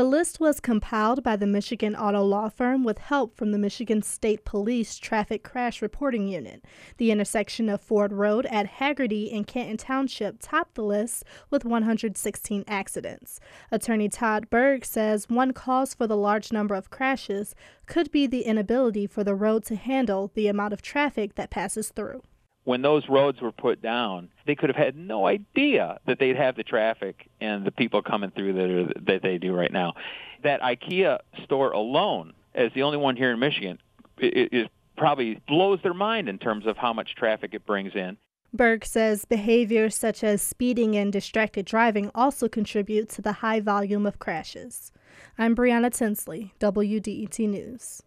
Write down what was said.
The list was compiled by the Michigan Auto Law Firm with help from the Michigan State Police Traffic Crash Reporting Unit. The intersection of Ford Road at Haggerty and Canton Township topped the list with 116 accidents. Attorney Todd Berg says one cause for the large number of crashes could be the inability for the road to handle the amount of traffic that passes through when those roads were put down, they could have had no idea that they'd have the traffic and the people coming through that, are, that they do right now. That IKEA store alone, as the only one here in Michigan, it, probably blows their mind in terms of how much traffic it brings in. Berg says behaviors such as speeding and distracted driving also contribute to the high volume of crashes. I'm Brianna Tinsley, WDET News.